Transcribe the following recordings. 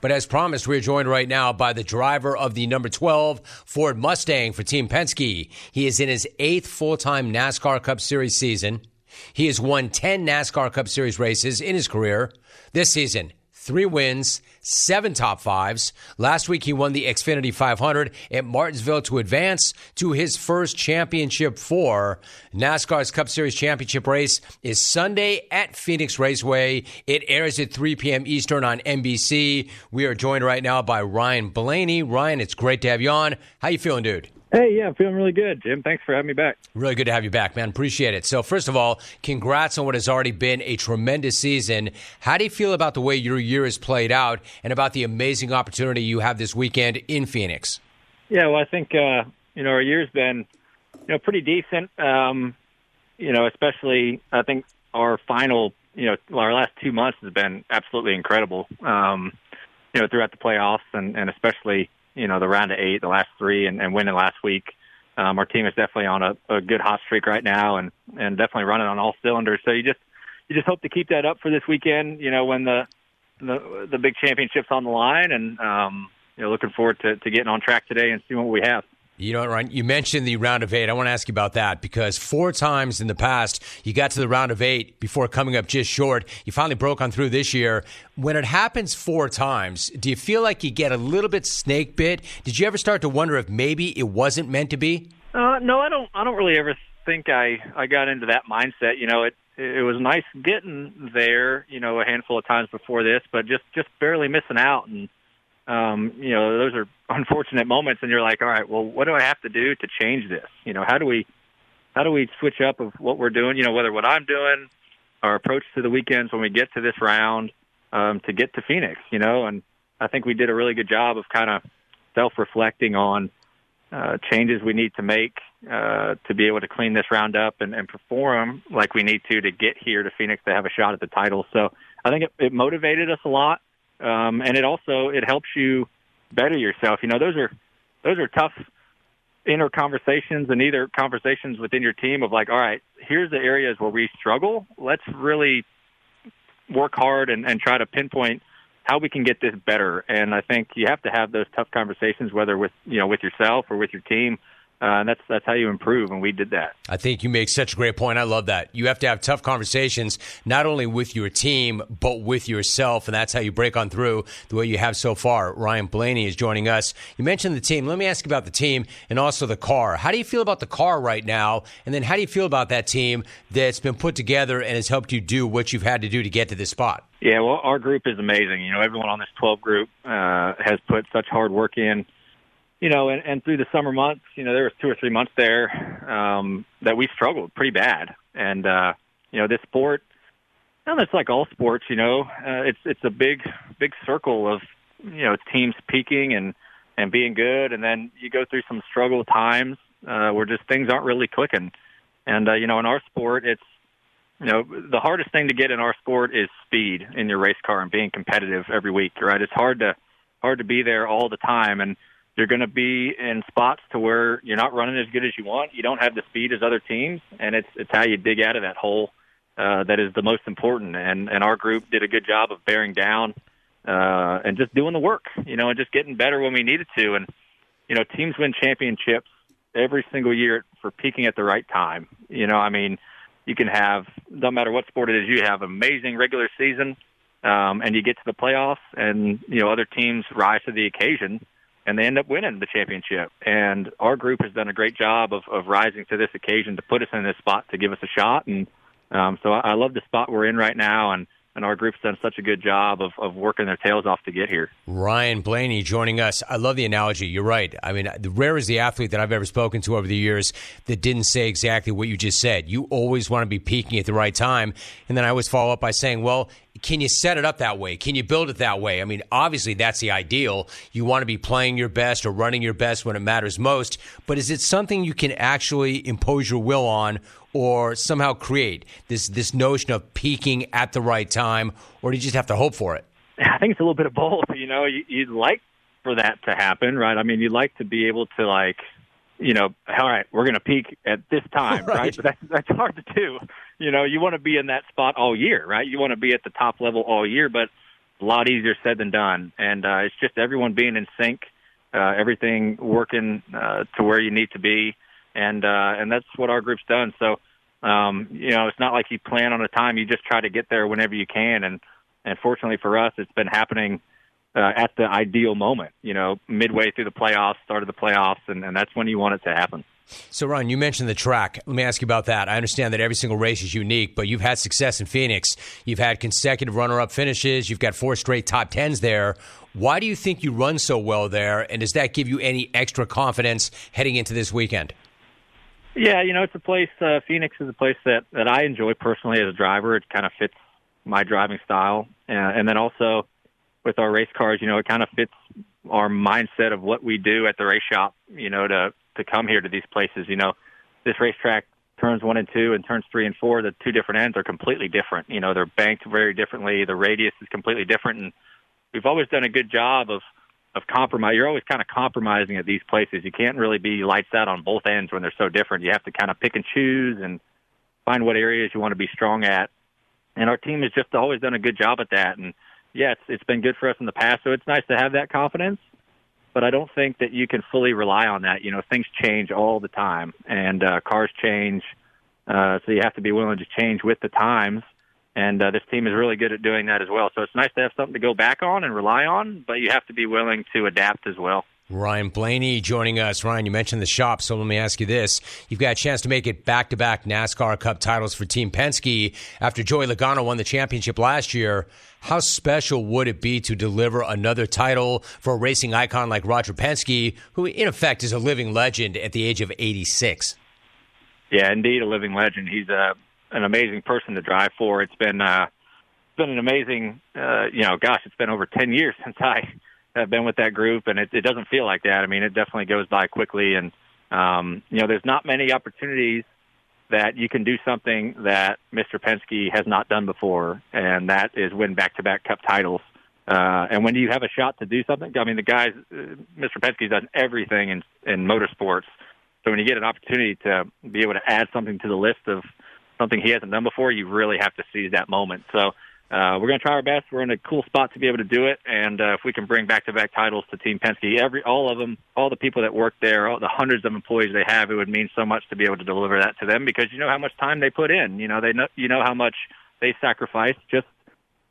But as promised, we're joined right now by the driver of the number 12 Ford Mustang for Team Penske. He is in his eighth full time NASCAR Cup Series season. He has won 10 NASCAR Cup Series races in his career. This season, three wins, seven top fives. Last week, he won the Xfinity 500 at Martinsville to advance to his first championship four. NASCAR's Cup Series championship race is Sunday at Phoenix Raceway. It airs at 3 p.m. Eastern on NBC. We are joined right now by Ryan Blaney. Ryan, it's great to have you on. How you feeling, dude? Hey, yeah, I'm feeling really good, Jim. Thanks for having me back. Really good to have you back, man. Appreciate it. So, first of all, congrats on what has already been a tremendous season. How do you feel about the way your year has played out and about the amazing opportunity you have this weekend in Phoenix? Yeah, well, I think, uh, you know, our year's been, you know, pretty decent. Um, you know, especially, I think our final, you know, our last two months has been absolutely incredible. Um, you know, throughout the playoffs and, and especially, you know, the round of eight, the last three, and, and winning last week. Um, our team is definitely on a, a good hot streak right now, and and definitely running on all cylinders. So you just you just hope to keep that up for this weekend. You know, when the the, the big championship's on the line, and um, you know, looking forward to, to getting on track today and seeing what we have. You know, Ryan, you mentioned the round of eight. I want to ask you about that because four times in the past you got to the round of eight before coming up just short. You finally broke on through this year. When it happens four times, do you feel like you get a little bit snake bit? Did you ever start to wonder if maybe it wasn't meant to be? Uh, no, I don't. I don't really ever think I I got into that mindset. You know, it it was nice getting there. You know, a handful of times before this, but just just barely missing out and um, you know, those are unfortunate moments, and you're like, all right, well, what do I have to do to change this? You know, how do we, how do we switch up of what we're doing? You know, whether what I'm doing, our approach to the weekends when we get to this round, um, to get to Phoenix. You know, and I think we did a really good job of kind of self-reflecting on uh, changes we need to make uh, to be able to clean this round up and, and perform like we need to to get here to Phoenix to have a shot at the title. So I think it, it motivated us a lot um, and it also it helps you better yourself. You know, those are those are tough inner conversations and either conversations within your team of like, all right, here's the areas where we struggle. Let's really work hard and, and try to pinpoint how we can get this better. And I think you have to have those tough conversations, whether with you know with yourself or with your team, uh, and that's that's how you improve, and we did that. I think you make such a great point. I love that. You have to have tough conversations, not only with your team, but with yourself, and that's how you break on through the way you have so far. Ryan Blaney is joining us. You mentioned the team. Let me ask you about the team and also the car. How do you feel about the car right now? And then how do you feel about that team that's been put together and has helped you do what you've had to do to get to this spot? Yeah, well, our group is amazing. You know, everyone on this 12 group uh, has put such hard work in you know, and, and through the summer months, you know, there was two or three months there um, that we struggled pretty bad. And uh, you know, this sport, and it's like all sports, you know, uh, it's it's a big big circle of you know teams peaking and and being good, and then you go through some struggle times uh, where just things aren't really clicking. And uh, you know, in our sport, it's you know the hardest thing to get in our sport is speed in your race car and being competitive every week. Right? It's hard to hard to be there all the time, and you're going to be in spots to where you're not running as good as you want. You don't have the speed as other teams, and it's it's how you dig out of that hole uh, that is the most important. And and our group did a good job of bearing down uh, and just doing the work, you know, and just getting better when we needed to. And you know, teams win championships every single year for peaking at the right time. You know, I mean, you can have no matter what sport it is, you have amazing regular season, um, and you get to the playoffs, and you know other teams rise to the occasion and they end up winning the championship. And our group has done a great job of, of rising to this occasion to put us in this spot to give us a shot. And um, so I, I love the spot we're in right now, and and our group's done such a good job of, of working their tails off to get here. Ryan Blaney joining us. I love the analogy. You're right. I mean, the rare is the athlete that I've ever spoken to over the years that didn't say exactly what you just said. You always want to be peaking at the right time. And then I always follow up by saying, well, can you set it up that way? Can you build it that way? I mean, obviously that's the ideal. You want to be playing your best or running your best when it matters most. But is it something you can actually impose your will on or somehow create this this notion of peaking at the right time, or do you just have to hope for it? I think it's a little bit of both. You know, you'd like for that to happen, right? I mean, you'd like to be able to like, you know, all right, we're going to peak at this time, right? right? But that's that's hard to do. You know, you want to be in that spot all year, right? You want to be at the top level all year, but a lot easier said than done. And uh, it's just everyone being in sync, uh, everything working uh, to where you need to be, and uh, and that's what our group's done. So um, you know, it's not like you plan on a time; you just try to get there whenever you can. And and fortunately for us, it's been happening uh, at the ideal moment. You know, midway through the playoffs, start of the playoffs, and, and that's when you want it to happen. So, Ron, you mentioned the track. Let me ask you about that. I understand that every single race is unique, but you've had success in Phoenix. You've had consecutive runner up finishes. You've got four straight top tens there. Why do you think you run so well there? And does that give you any extra confidence heading into this weekend? Yeah, you know, it's a place, uh, Phoenix is a place that, that I enjoy personally as a driver. It kind of fits my driving style. Uh, and then also with our race cars, you know, it kind of fits our mindset of what we do at the race shop, you know, to to come here to these places. You know, this racetrack turns one and two and turns three and four, the two different ends are completely different. You know, they're banked very differently. The radius is completely different, and we've always done a good job of of compromise. You're always kind of compromising at these places. You can't really be lights out on both ends when they're so different. You have to kind of pick and choose and find what areas you want to be strong at. And our team has just always done a good job at that. And yeah, it's, it's been good for us in the past. So it's nice to have that confidence but I don't think that you can fully rely on that. You know, things change all the time, and uh, cars change, uh, so you have to be willing to change with the times. And uh, this team is really good at doing that as well. So it's nice to have something to go back on and rely on, but you have to be willing to adapt as well. Ryan Blaney joining us. Ryan, you mentioned the shop, so let me ask you this. You've got a chance to make it back to back NASCAR Cup titles for Team Penske after Joey Logano won the championship last year. How special would it be to deliver another title for a racing icon like Roger Penske, who in effect is a living legend at the age of 86? Yeah, indeed, a living legend. He's a, uh, an amazing person to drive for. It's been, uh, it's been an amazing, uh, you know, gosh, it's been over 10 years since I have been with that group, and it, it doesn't feel like that. I mean, it definitely goes by quickly, and um, you know, there's not many opportunities that you can do something that Mr. Penske has not done before, and that is win back-to-back Cup titles. Uh, and when you have a shot to do something, I mean, the guys, uh, Mr. Penske's done everything in in motorsports. So when you get an opportunity to be able to add something to the list of something he hasn't done before, you really have to seize that moment. So uh, we're going to try our best. We're in a cool spot to be able to do it, and uh, if we can bring back-to-back titles to Team Penske, every all of them, all the people that work there, all the hundreds of employees they have, it would mean so much to be able to deliver that to them because you know how much time they put in. You know they know you know how much they sacrifice, just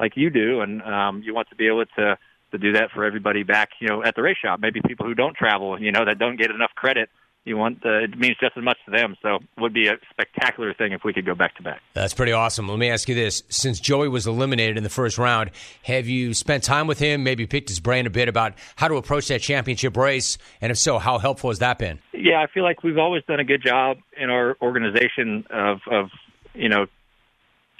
like you do, and um, you want to be able to to do that for everybody back, you know, at the race shop. Maybe people who don't travel, you know, that don't get enough credit you want uh, it means just as much to them. So it would be a spectacular thing if we could go back to back. That's pretty awesome. Let me ask you this: since Joey was eliminated in the first round, have you spent time with him? Maybe picked his brain a bit about how to approach that championship race, and if so, how helpful has that been? Yeah, I feel like we've always done a good job in our organization of of you know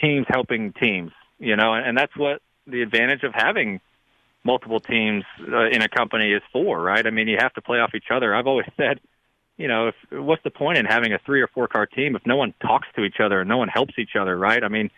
teams helping teams. You know, and, and that's what the advantage of having multiple teams uh, in a company is for, right? I mean, you have to play off each other. I've always said you know, if, what's the point in having a three or four car team if no one talks to each other and no one helps each other, right? I mean,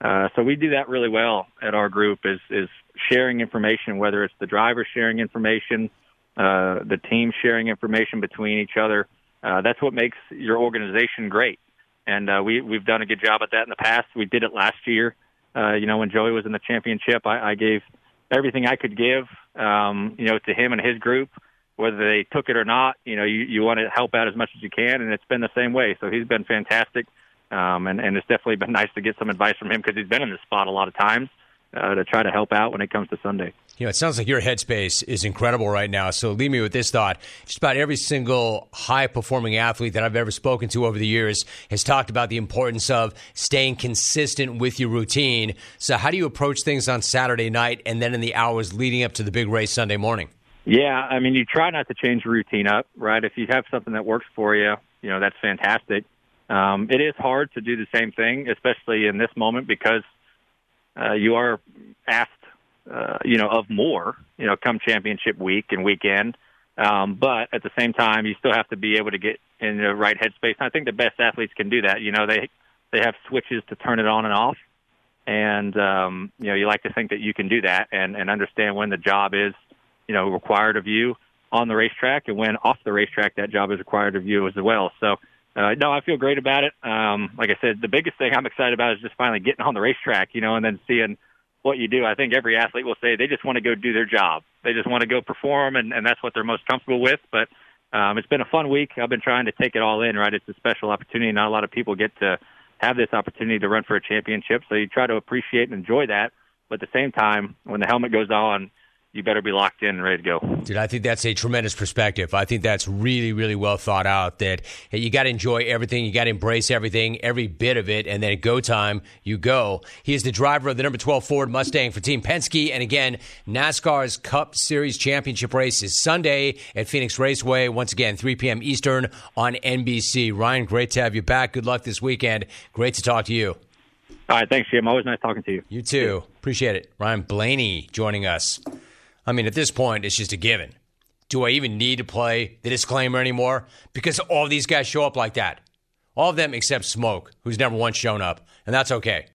uh, so we do that really well at our group is is sharing information, whether it's the driver sharing information, uh, the team sharing information between each other. Uh, that's what makes your organization great, and uh, we we've done a good job at that in the past. We did it last year. Uh, you know, when Joey was in the championship, I, I gave everything I could give, um, you know, to him and his group whether they took it or not, you know, you, you want to help out as much as you can, and it's been the same way. So he's been fantastic, um, and, and it's definitely been nice to get some advice from him because he's been in this spot a lot of times uh, to try to help out when it comes to Sunday. You know, it sounds like your headspace is incredible right now. So leave me with this thought. Just about every single high performing athlete that I've ever spoken to over the years has talked about the importance of staying consistent with your routine. So, how do you approach things on Saturday night and then in the hours leading up to the big race Sunday morning? Yeah, I mean, you try not to change the routine up, right? If you have something that works for you, you know, that's fantastic. Um, it is hard to do the same thing, especially in this moment, because uh, you are asked, uh, you know, of more, you know, come championship week and weekend. Um, but at the same time, you still have to be able to get in the right headspace. And I think the best athletes can do that. You know, they they have switches to turn it on and off, and um, you know, you like to think that you can do that and and understand when the job is you know required of you on the racetrack, and when off the racetrack, that job is required of you as well. So, uh, no, I feel great about it. Um, like I said, the biggest thing I'm excited about is just finally getting on the racetrack, you know, and then seeing what you do. I think every athlete will say they just want to go do their job. They just want to go perform, and, and that's what they're most comfortable with. But um, it's been a fun week. I've been trying to take it all in. Right, it's a special opportunity. Not a lot of people get to have this opportunity to run for a championship, so you try to appreciate and enjoy that. But at the same time, when the helmet goes on, you better be locked in and ready to go. Dude, I think that's a tremendous perspective. I think that's really, really well thought out. That hey, you got to enjoy everything, you got to embrace everything, every bit of it, and then at go time, you go. He is the driver of the number 12 Ford Mustang for Team Penske. And again, NASCAR's Cup Series Championship race is Sunday at Phoenix Raceway. Once again, 3 p.m. Eastern on NBC. Ryan, great to have you back. Good luck this weekend. Great to talk to you. All right, thanks, Jim. Always nice talking to you. You too. Appreciate it. Ryan Blaney joining us. I mean, at this point, it's just a given. Do I even need to play the disclaimer anymore? Because all these guys show up like that. All of them except Smoke, who's never once shown up, and that's okay.